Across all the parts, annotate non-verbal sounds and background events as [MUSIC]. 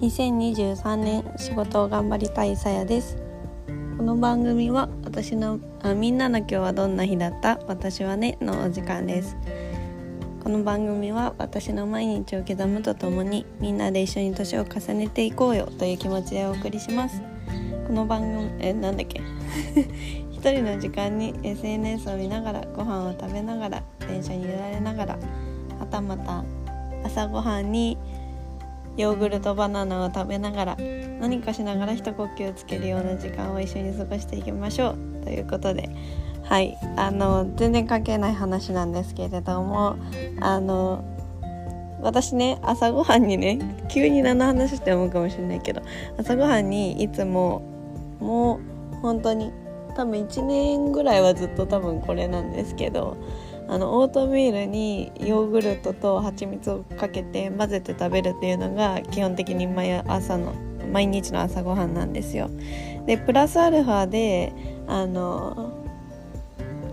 2023年仕事を頑張りたいさやです。この番組は私のあみんなの今日はどんな日だった？私はねのお時間です。この番組は私の毎日を刻むとともにみんなで一緒に年を重ねていこうよという気持ちでお送りします。この番組えなんだっけ？[LAUGHS] 一人の時間に SNS を見ながらご飯を食べながら電車に揺られながらはたまた朝ごはんにヨーグルトバナナを食べながら何かしながら一呼吸つけるような時間を一緒に過ごしていきましょう。ということではいあの全然関係ない話なんですけれどもあの私ね朝ごはんにね急に何の話して思うかもしれないけど朝ごはんにいつももう本当に多分1年ぐらいはずっと多分これなんですけどあのオートミールにヨーグルトと蜂蜜をかけて混ぜて食べるっていうのが基本的に毎朝の毎日の朝ごはんなんですよ。でプラスアルファであの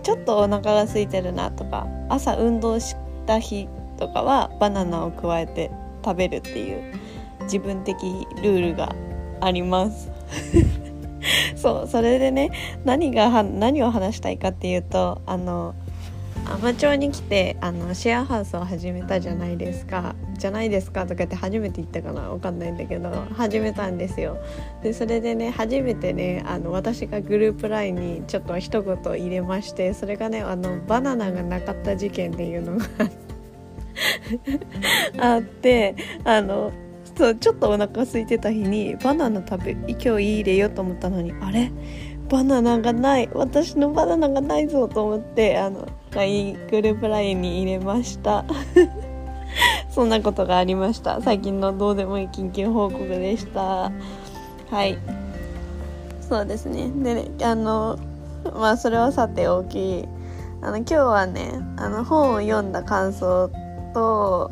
ちょっとお腹が空いてるなとか朝運動した日とかはバナナを加えて食べるっていう自分的ルールがあります。[LAUGHS] そうそれでね何が何を話したいかっていうとあのアマチュアに来てあのシェアハウスを始めたじゃないですか。じゃないですかとかって初めて言ったかなわかんないんだけど始めたんですよ。でそれでね初めてねあの私がグループ LINE にちょっと一言入れましてそれがねあのバナナがなかった事件っていうのが [LAUGHS] あってあのそうちょっとお腹空いてた日にバナナ食べ今日入れようと思ったのにあれ？バナナがない私のバナナがないぞと思ってあの LINE グループ LINE に入れました。[LAUGHS] そんなことがありました。最近のどうでもいい緊急報告でした。はい。そうですね。でねあのまあそれはさておきあの今日はねあの本を読んだ感想と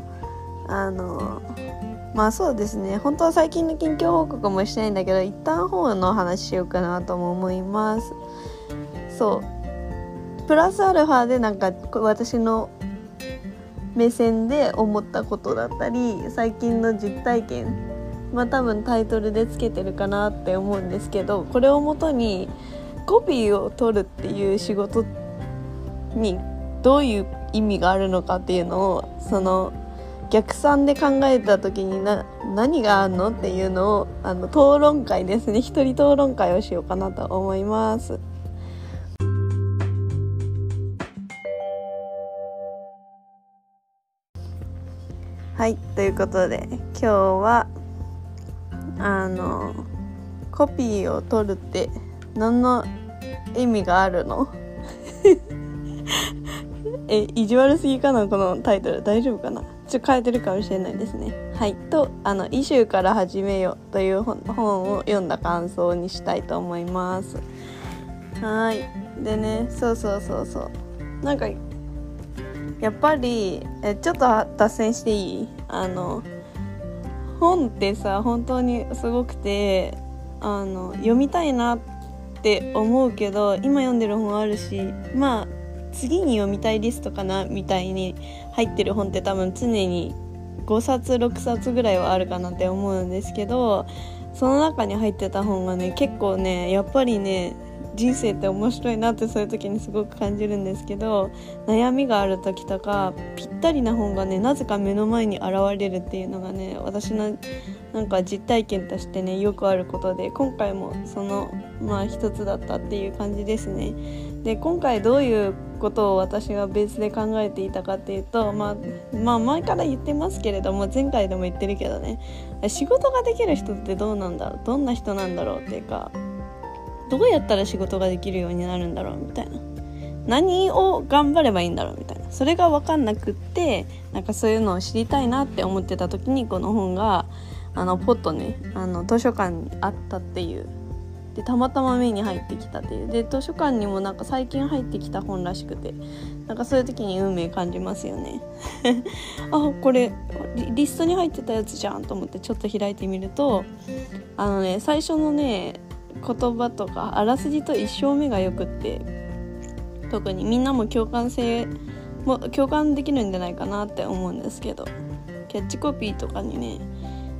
あのまあそうですね。本当は最近の近況報告もしたいんだけど一旦本の話しようかなとも思います。そう。プラスアルファでなんか私の目線で思ったことだったり最近の実体験まあ多分タイトルでつけてるかなって思うんですけどこれをもとにコピーを取るっていう仕事にどういう意味があるのかっていうのをその逆算で考えた時にな何があるのっていうのをあの討論会ですね。一人討論会をしようかなと思います。はいということで今日はあのコピーを取るって何の意味があるの？[LAUGHS] え意地悪すぎかなこのタイトル。大丈夫かな？ちょっと変えてるかもしれないですね。はい。とあの「イシューから始めよ」という本を読んだ感想にしたいと思います。はい。でねそうそうそうそう。なんかやっぱりえちょっと脱線していい？あの本ってさ本当にすごくてあの読みたいなって思うけど今読んでる本あるしまあ次に読みたいリストかなみたいに入ってる本って多分常に5冊6冊ぐらいはあるかなって思うんですけどその中に入ってた本がね結構ねやっぱりね人生って面白いなってそういう時にすごく感じるんですけど悩みがある時とかぴったりな本がねなぜか目の前に現れるっていうのがね私のなんか実体験としてねよくあることで今回もそのまあ一つだったっていう感じですね。で今回どういうことを私がベースで考えていたかっていうと、まあ、まあ前から言ってますけれども前回でも言ってるけどね。仕事ができる人ってどうなんだろう？どんな人なんだろうっていうかどうやったら仕事ができるようになるんだろうみたいな。何を頑張ればいいんだろうみたいな。それが分かんなくってなんかそういうのを知りたいなって思ってた時にこの本があのポッとねあの図書館にあったっていうでたまたま目に入ってきたっていう。で図書館にもなんか最近入ってきた本らしくて。なんかそういう時に運命感じますよね。[LAUGHS] あこれリストに入ってたやつじゃんと思ってちょっと開いてみるとあのね最初のね言葉とかあらすじと一生目がよくって特にみんなも共感性も共感できるんじゃないかなって思うんですけど。キャッチコピーとかにね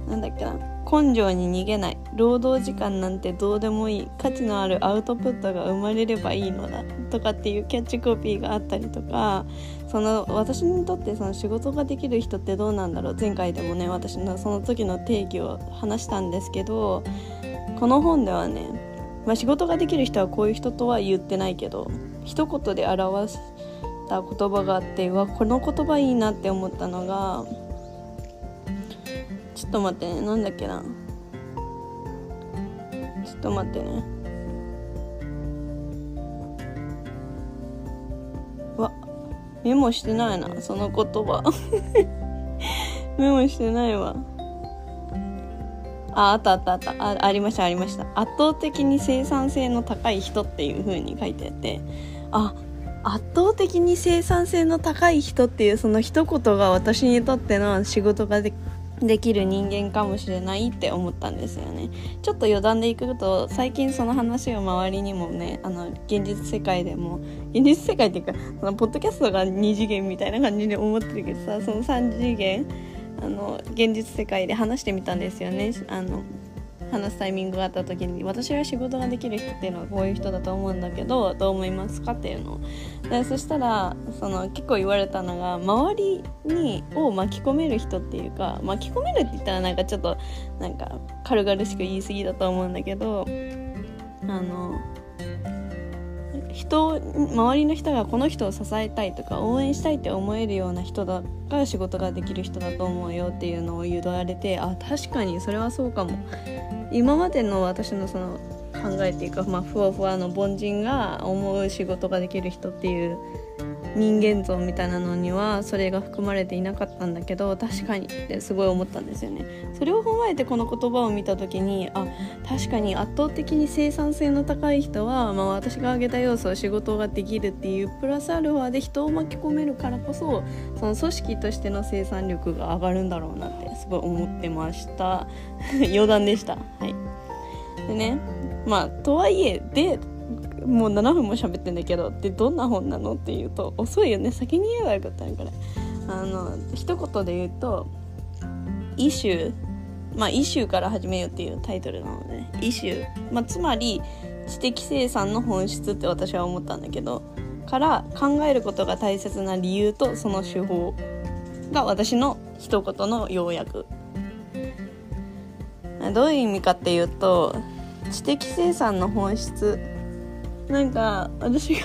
なんだっけな根性に逃げない。労働時間なんてどうでもいい。価値のあるアウトプットが生まれればいいのだとかっていうキャッチコピーがあったりとかその私にとってその仕事ができる人ってどうなんだろう。前回でもね私のその時の定義を話したんですけどこの本ではね、まあ、仕事ができる人はこういう人とは言ってないけど一言で表した言葉があってわこの言葉いいなって思ったのがちょっと待ってね。なんだっけな。ちょっと待ってね。わメモしてないなその言葉。[LAUGHS] メモしてないわ。ああったあったあった。あありましたありました。圧倒的に生産性の高い人っていう風に書いてあって。あ圧倒的に生産性の高い人っていうその一言が私にとっての仕事がでできる人間かもしれないって思ったんですよね。ちょっと余談でいくと最近その話を周りにもねあの現実世界でも現実世界っていうかそのポッドキャストが2次元みたいな感じで思ってるけどさその3次元あの現実世界で話してみたんですよね。あの話すタイミングがあった時に私は仕事ができる人っていうのはこういう人だと思うんだけどどう思いますかっていうのでそしたらその結構言われたのが周りにを巻き込める人っていうか巻き込めるって言ったらなんかちょっとなんか軽々しく言い過ぎだと思うんだけどあの人周りの人がこの人を支えたいとか応援したいって思えるような人だから仕事ができる人だと思うよっていうのを誘導られてあ確かにそれはそうかも。今までの私のその考えっていうか、まあ、ふわふわの凡人が思う仕事ができる人っていう人間像みたいなのにはそれが含まれていなかったんだけど確かに。ってすごい思ったんですよね。それを踏まえてこの言葉を見た時にあ確かに圧倒的に生産性の高い人は、まあ、私が挙げた要素仕事ができるっていうプラスアルファで人を巻き込めるからこそその組織としての生産力が上がるんだろうなってすごい思ってました。[LAUGHS] 余談でした。はい。でねまあとはいえでもう7分も喋ってんだけどでどんな本なの？っていうと遅いよね。先に言えばよかったんこれ。あの一言で言うと「イシュー」まあ「イシューから始めよう」っていうタイトルなので、ね「イシュー」まあ、つまり知的生産の本質って私は思ったんだけどから考えることが大切な理由とその手法が私の一言の要約。どういう意味かっていうと知的生産の本質なんか私が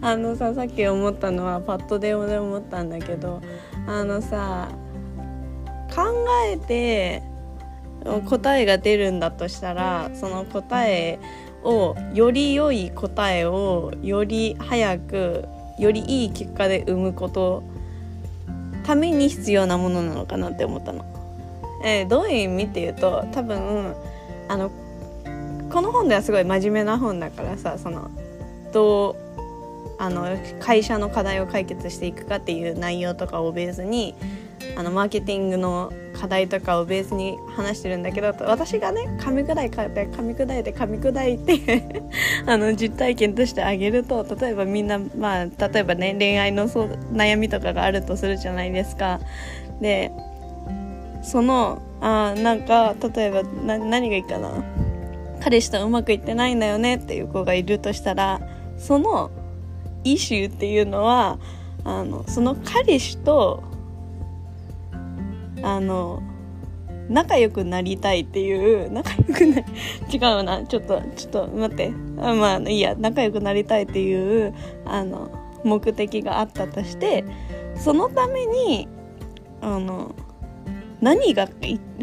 あのささっき思ったのはパッと電話で思ったんだけどあのさ考えて答えが出るんだとしたらその答えをより良い答えをより早くよりいい結果で生むことために必要なものなのかなって思ったの。えー、どういう意味っていうと多分あのこの本ではすごい真面目な本だからさそのどうあの会社の課題を解決していくかっていう内容とかをベースにあのマーケティングの課題とかをベースに話してるんだけど私がね噛み砕いて噛み砕いて噛み砕いて [LAUGHS] あの実体験としてあげると例えばみんなまあ例えばね恋愛のそう悩みとかがあるとするじゃないですか。でそのあなんか例えば何がいいかな？彼氏とうまくいってないんだよねっていう子がいるとしたらそのイシューっていうのはあのその彼氏とあの仲良くなりたいっていう仲良くな違うなちょっとちょっと待って。あまあいいや仲良くなりたいっていうあの目的があったとしてそのためにあの何が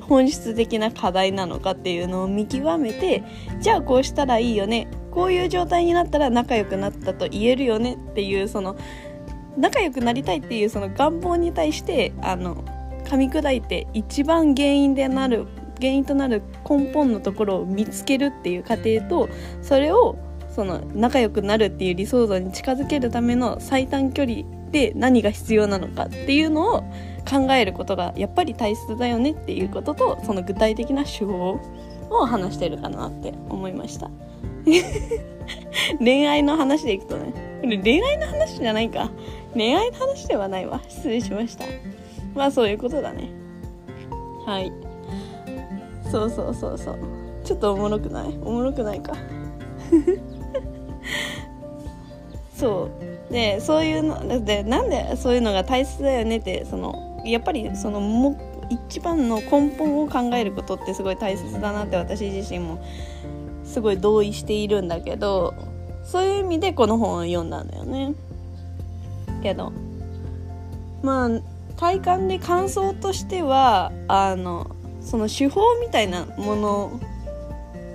本質的な課題なのかっていうのを見極めてじゃあこうしたらいいよねこういう状態になったら仲良くなったと言えるよねっていうその仲良くなりたいっていうその願望に対してあの噛み砕いて一番原因でなる原因となる根本のところを見つけるっていう過程とそれをその仲良くなるっていう理想像に近づけるための最短距離で何が必要なのかっていうのを考えることがやっぱり大切だよねっていうこととその具体的な手法を話してるかなって思いました。恋愛の話でいくとね。恋愛の話じゃないか。恋愛の話ではないわ。失礼しました。まあそういうことだね。はい。そうそうそうそう。ちょっとおもろくない？おもろくないか。[LAUGHS] そう。でそういうのでなんでそういうのが大切だよねってそのやっぱりそのも一番の根本を考えることってすごい大切だなって私自身もすごい同意しているんだけどそういう意味でこの本を読んだんだよね。けどまあ体感で感想としてはあのその手法みたいなもの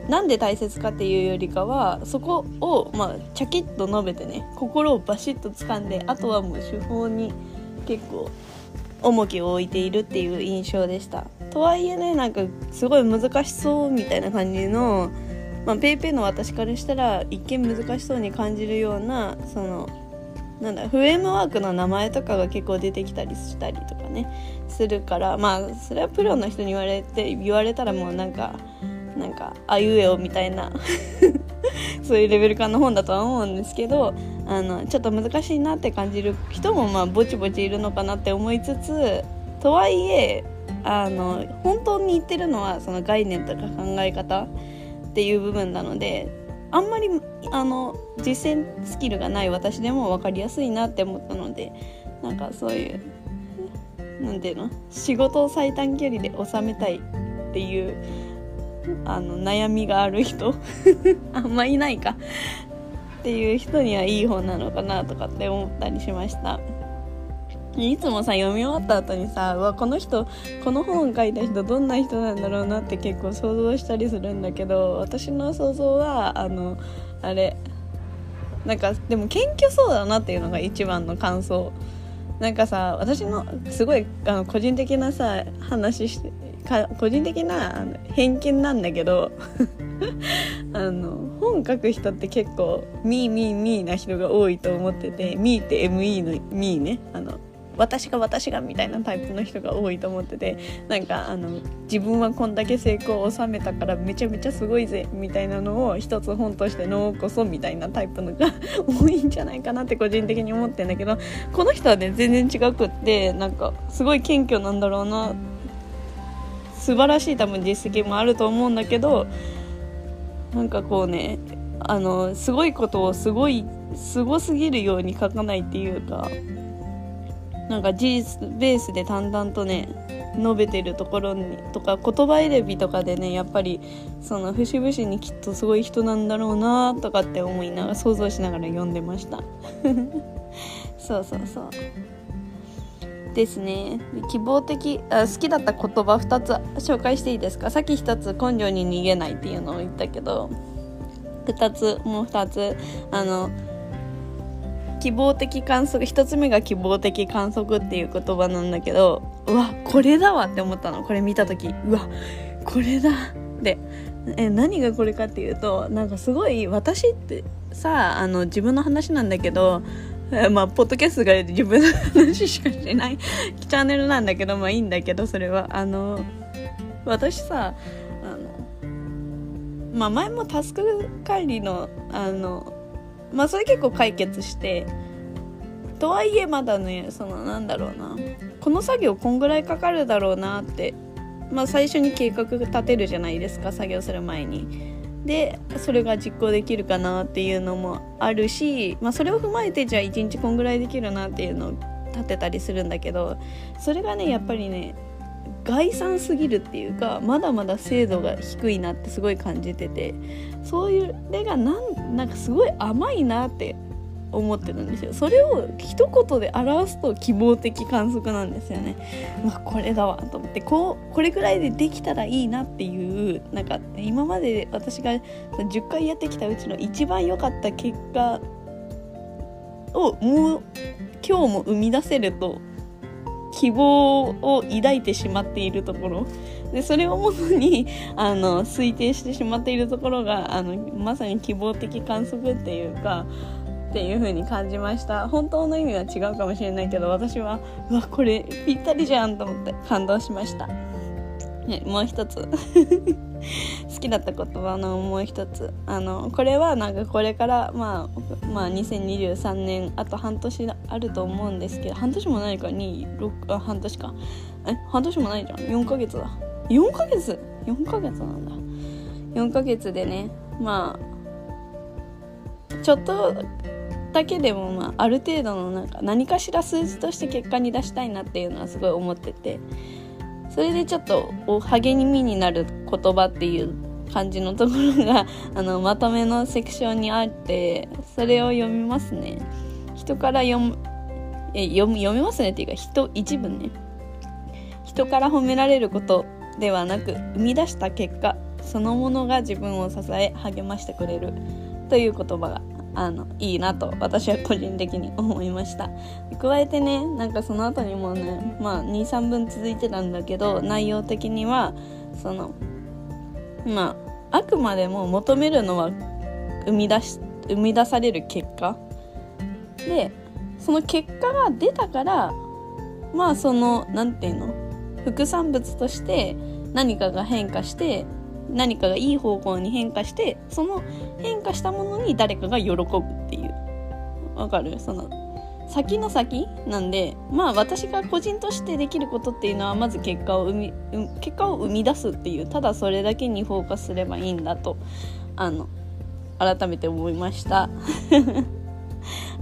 なんで大切かっていうよりかはそこをまあチャキッと述べてね心をバシッと掴んであとはもう手法に結構重きを置いているっていう印象でした。とはいえねなんかすごい難しそうみたいな感じのまあ、ペイペイの私からしたら一見難しそうに感じるようなそのなんだフレームワークの名前とかが結構出てきたりしたりとかねするからまあそれはプロの人に言われて言われたらもうなんかなんかあいうえおみたいな。そういうレベル感の本だとは思うんですけどあのちょっと難しいなって感じる人もまあぼちぼちいるのかなって思いつつとはいえあの本当に言ってるのはその概念とか考え方っていう部分なのであんまりあの実践スキルがない私でも分かりやすいなって思ったのでなんかそういう何ていうの？仕事を最短距離で収めたいっていうあの悩みがある人 [LAUGHS] あんまいないかっていう人にはいい本なのかなとかって思ったりしました。いつもさ読み終わった後にさわこの人この本書いた人どんな人なんだろうなって結構想像したりするんだけど私の想像はあのあれなんかでも謙虚そうだなっていうのが一番の感想なんかさ私のすごいあの個人的なさ話してか個人的なあの偏見なんだけど [LAUGHS] あの本書く人って結構ミーミーミーな人が多いと思っててミーって ME のミーね。あの私が私がみたいなタイプの人が多いと思っててなんかあの自分はこんだけ成功を収めたからめちゃめちゃすごいぜみたいなのを一つ本としてのこそみたいなタイプのが [LAUGHS] 多いんじゃないかなって個人的に思ってんだけどこの人はね全然違くってなんかすごい謙虚なんだろうなって素晴らしい多分実績もあると思うんだけどなんかこうねあのすごいことをすごいすごすぎるように書かないっていうかなんか事実ベースで淡々とね述べてるところにとか言葉選びとかでねやっぱりその節々にきっとすごい人なんだろうなとかって思いながら想像しながら読んでました。[LAUGHS] そうそうそう。ですね。希望的あ好きだった言葉2つ紹介していいですか？さっき1つ根性に逃げないっていうのを言ったけど。2つもう2つ。あの希望的観測1つ目が希望的観測っていう言葉なんだけどうわこれだわって思ったの。これ見た時うわこれだ。でえ何がこれかっていうとなんかすごい私ってさあの自分の話なんだけど [LAUGHS] まあ、ポッドキャストが自分の話しかしない [LAUGHS] チャンネルなんだけど、まあいいんだけど、それは。あの、私さ、あの、まあ前もタスク管理の、あの、まあそれ結構解決してとはいえまだねそのなんだろうなこの作業こんぐらいかかるだろうなってまあ最初に計画立てるじゃないですか作業する前に。でそれが実行できるかなっていうのもあるし、まあ、それを踏まえてじゃあ1日こんぐらいできるなっていうのを立てたりするんだけどそれがねやっぱりね概算すぎるっていうかまだまだ精度が低いなってすごい感じててそういうれがなんなんかすごい甘いなって思ってるんですよ。それを一言で表すと希望的観測なんですよね。まあこれだわと思って。こうこれくらいでできたらいいなっていうなんか今まで私が10回やってきたうちの一番良かった結果をもう今日も生み出せると希望を抱いてしまっているところ。でそれをもとにあの推定してしまっているところがあのまさに希望的観測っていうかっていう風に感じました。本当の意味は違うかもしれないけど私はうわこれぴったりじゃんと思って感動しました、ね、もう一つ。[LAUGHS] 好きだった言葉のもう一つ。あのこれはなんかこれからまあまあ2023年あと半年あると思うんですけど半年もないか？2 6あ半年か。え半年もないじゃん。4ヶ月だ。4ヶ月？4ヶ月なんだ。4ヶ月でねまあちょっとだけでも、まあ、ある程度のなんか何かしら数字として結果に出したいなっていうのはすごい思っててそれでちょっと励みになる言葉っていう感じのところが [LAUGHS] あのまとめのセクションにあってそれを読みますね。人から読むえ読み読みますね。っていうか人一文ね。人から褒められることではなく生み出した結果そのものが自分を支え励ましてくれるという言葉があのいいなと私は個人的に思いました。加えてねなんかその後にもねまあ23分続いてたんだけど内容的にはそのまああくまでも求めるのは生み出し生み出される結果。でその結果が出たからまあその何て言うの？副産物として何かが変化して何かがいい方向に変化してその変化したものに誰かが喜ぶっていう。わかる？その先の先なんでまあ私が個人としてできることっていうのはまず結果を生み結果を生み出すっていうただそれだけにフォーカスすればいいんだとあの改めて思いました。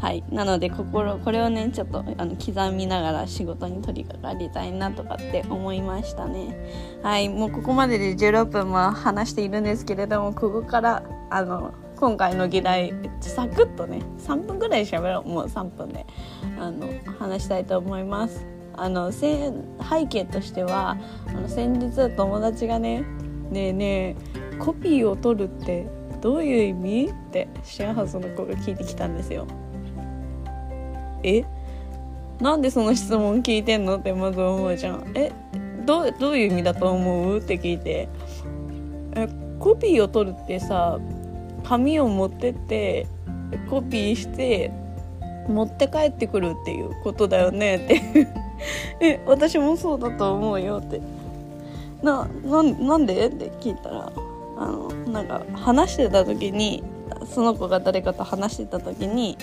はい。なので心これをねちょっとあの刻みながら仕事に取り掛かりたいなとかって思いましたね。はい。もうここまでで16分は話しているんですけれどもここからあの今回の議題サクッとね3分ぐらい喋ろう。もう3分であの話したいと思います。あの背景としてはあの先日友達がね「ねえねえコピーを取るってどういう意味?」ってシェアハウスの子が聞いてきたんですよ。えなんでその質問聞いてんのってまず思うじゃん。えどどういう意味だと思う？って聞いて。えコピーを取るってさ紙を持ってってコピーして持って帰ってくるっていうことだよね？って。え私もそうだと思うよって。ななんで？って聞いたらあのなんか話してた時にその子が誰かと話してた時に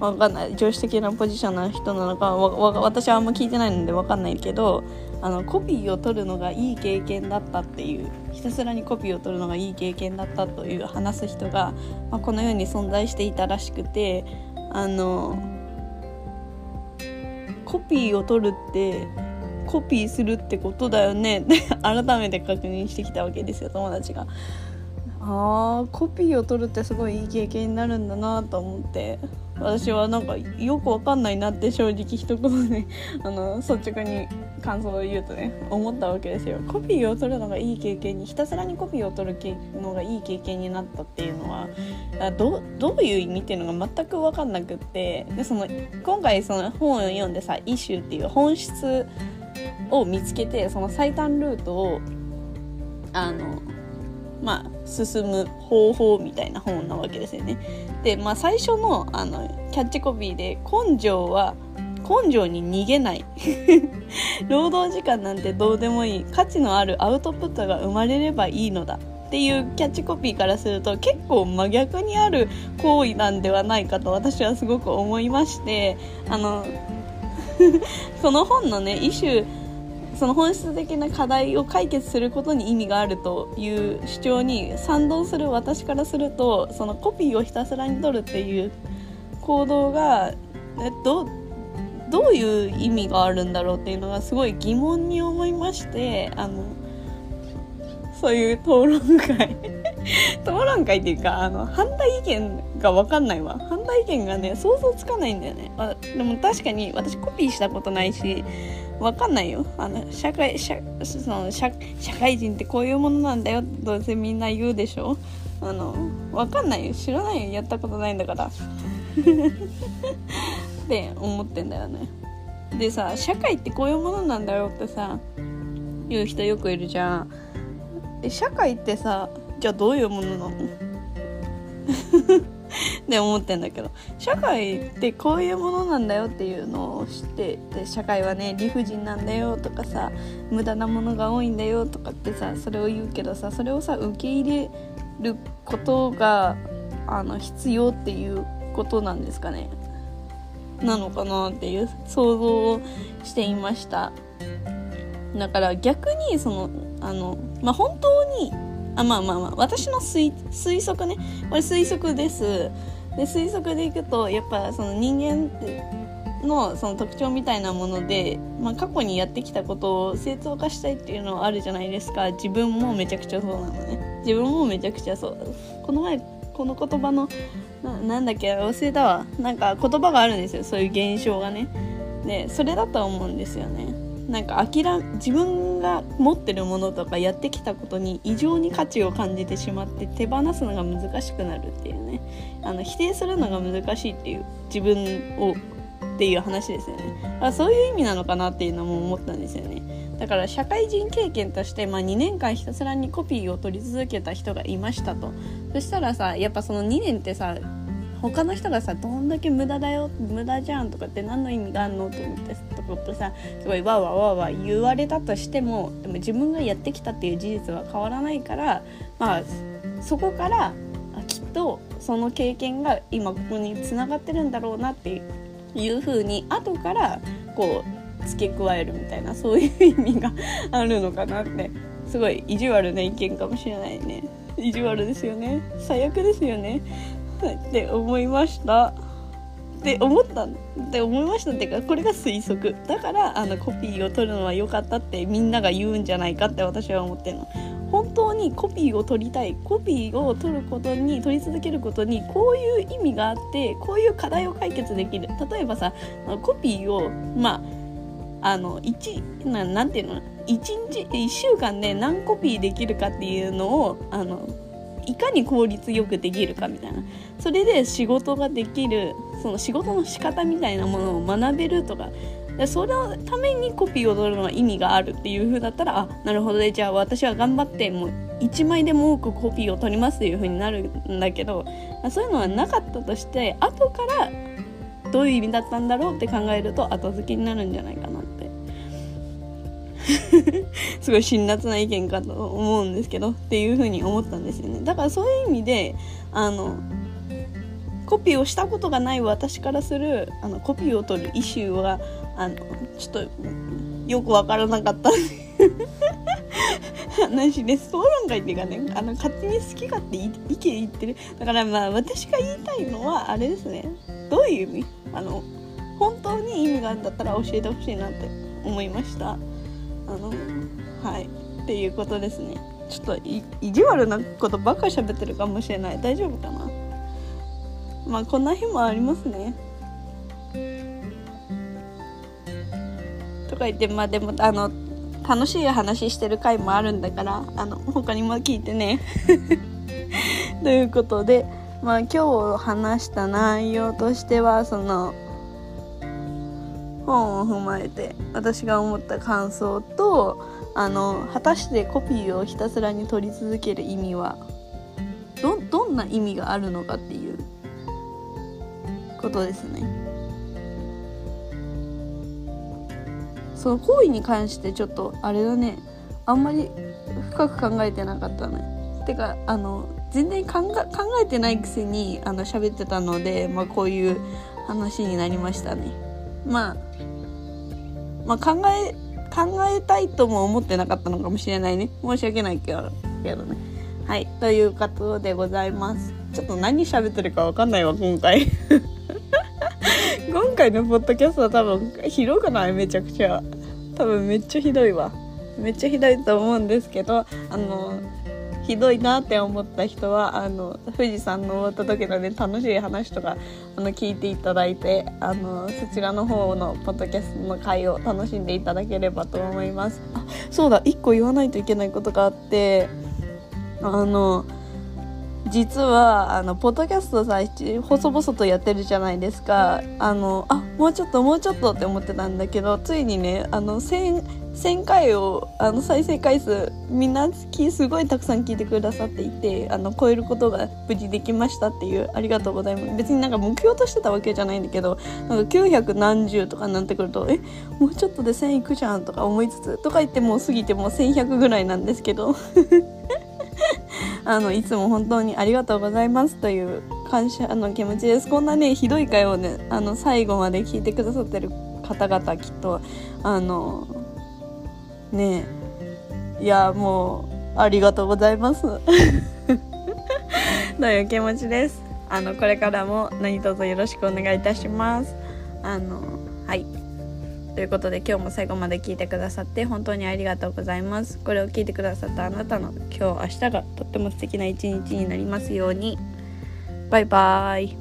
わかんない常識的なポジションの人なのか私はあんま聞いてないのでわかんないけどあのコピーを取るのがいい経験だったっていうひたすらにコピーを取るのがいい経験だったという話す人が、まあ、この世に存在していたらしくてあのコピーを取るってコピーするってことだよねって改めて確認してきたわけですよ友達が。あーコピーを取るってすごいいい経験になるんだなと思って私はなんかよくわかんないなって正直一言で [LAUGHS] あの率直に感想を言うとね思ったわけですよ。コピーを取るのがいい経験にひたすらにコピーを取るのがいい経験になったっていうのはどどういう意味っていうのが全く分かんなくってでその今回その本を読んでさ「イシュー」っていう本質を見つけてその最短ルートをあのまあ、進む方法みたいな本なわけですよね。で、まあ、最初のあのキャッチコピーで「根性は根性に逃げない」[LAUGHS] 労働時間なんてどうでもいい。価値のあるアウトプットが生まれればいいのだっていうキャッチコピーからすると結構真逆にある行為なんではないかと私はすごく思いまして。あの [LAUGHS] その本のねイシュその本質的な課題を解決することに意味があるという主張に賛同する私からするとそのコピーをひたすらに取るっていう行動がどどういう意味があるんだろうっていうのがすごい疑問に思いましてあのそういう討論会。[LAUGHS] 討論会っていうかあの反対意見が分かんないわ。反対意見がね想像つかないんだよね、あ、でも確かに私コピーしたことないしわかんないよ。あの社会社その社社会人ってこういうものなんだよ。どうせみんな言うでしょ。あのわかんないよ。知らないよ。やったことないんだから。[LAUGHS] って思ってんだよね。でさ社会ってこういうものなんだよってさ言う人よくいるじゃん。社会ってさじゃあどういうものなの？って思ってんだけど社会ってこういうものなんだよっていうのを知ってで社会はね理不尽なんだよとかさ無駄なものが多いんだよとかってさそれを言うけどさそれをさ受け入れることがあの必要っていうことなんですかね。なのかなっていう想像をしていました。だから逆にそのあのまあ本当にあまあまあまあ私の推測ね。これ推測です。で推測でいくとやっぱその人間ってのその特徴みたいなもので、まあ、過去にやってきたことを正当化したいっていうのはあるじゃないですか。自分もめちゃくちゃそうなのね。自分もめちゃくちゃそう。この前この言葉のななんだっけ忘れたわ。なんか言葉があるんですよ。そういう現象がね。でそれだと思うんですよね。なんか諦自分が持ってるものとかやってきたことに異常に価値を感じてしまって手放すのが難しくなるっていうね。あの否定するのが難しいっていう自分をっていう話ですよね。あそういう意味なのかなっていうのも思ったんですよね。だから社会人経験として、まあ、2年間ひたすらにコピーを取り続けた人がいましたと。そしたらさやっぱその2年ってさ他の人がさどんだけ無駄だよ無駄じゃんとかって何の意味があるのと思ってとかってさすごいわーわーわーわー言われたとしてもでも自分がやってきたっていう事実は変わらないからまあそこからきっとその経験が今ここにつながってるんだろうなっていう風に後からこう付け加えるみたいなそういう意味があるのかなってすごい意地悪な意見かもしれないね。意地悪ですよね。最悪ですよね。[LAUGHS] って思いましたって思ったって思いましたっていうかこれが推測。だからあのコピーを取るのは良かったってみんなが言うんじゃないかって私は思ってるの。本当にコピーを取りたいコピーを取ることに取り続けることにこういう意味があってこういう課題を解決できる。例えばさコピーをまああの1ななんていうの？1日1週間で何コピーできるかっていうのをあのいかに効率よくできるかみたいな。それで仕事ができるその仕事の仕方みたいなものを学べるとか。そのためにコピーを取るのは意味があるっていう風だったらあなるほどね。じゃあ私は頑張ってもう1枚でも多くコピーを取りますっていう風になるんだけどそういうのはなかったとして後からどういう意味だったんだろうって考えると後付けになるんじゃないかな。すごい辛辣な意見かと思うんですけどっていう風に思ったんですよね。だからそういう意味であのコピーをしたことがない私からするあのコピーを取るイシューはあのちょっとよくわからなかった話です討論会っていうかねあの勝手に好き勝手意見言ってる。だからまあ私が言いたいのはあれですね。どういう意味？あの本当に意味があるんだったら教えてほしいなって思いました。あの？はい。っていうことですね。ちょっと意地悪なことばっかり喋ってるかもしれない。大丈夫かな？まあこんな日もありますね。とか言ってまあでもあの楽しい話してる回もあるんだからあの他にも聞いてね。[LAUGHS] ということでまあ今日話した内容としてはその本を踏まえて私が思った感想とあの果たしてコピーをひたすらに取り続ける意味はどどんな意味があるのかっていうことですね。その行為に関してちょっとあれだね。あんまり深く考えてなかったね。てかあの全然考えてないくせにあの喋ってたので、まあ、こういう話になりましたね。まあまあ考え考えたいとも思ってなかったのかもしれないね。申し訳ないけどけどね。はい。ということでございます。ちょっと何喋ってるか分かんないわ今回。[LAUGHS] 今回のポッドキャストは多分ひどくない？めちゃくちゃ。多分めっちゃひどいわ。めっちゃひどいと思うんですけどあのひどいなって思った人はあの富士山登った時のね楽しい話とかあの聞いていただいてあのそちらの方のポッドキャストの回を楽しんでいただければと思います。あそうだ1個言わないといけないことがあってあの実はあのポッドキャストさ細々とやってるじゃないですか。あのあもうちょっともうちょっとって思ってたんだけどついにねあの 1000, 1000回をあの再生回数みんなすごいたくさん聞いてくださっていてあの超えることが無事できましたっていうありがとうございます。別になんか目標としてたわけじゃないんだけどなんか900何十とかになってくるとえもうちょっとで1000いくじゃんとか思いつつとか言ってもう過ぎてもう1100ぐらいなんですけど。[LAUGHS] あのいつも本当にありがとうございますという感謝の気持ちです。こんなねひどい会をねあの最後まで聞いてくださってる方々きっとあのねえ。いやもうありがとうございます。[LAUGHS] という気持ちです？あのこれからも何卒よろしくお願いいたします。あのはい。ということで今日も最後まで聞いてくださって本当にありがとうございます。これを聞いてくださったあなたの今日明日がとっても素敵な一日になりますように。バイバーイ。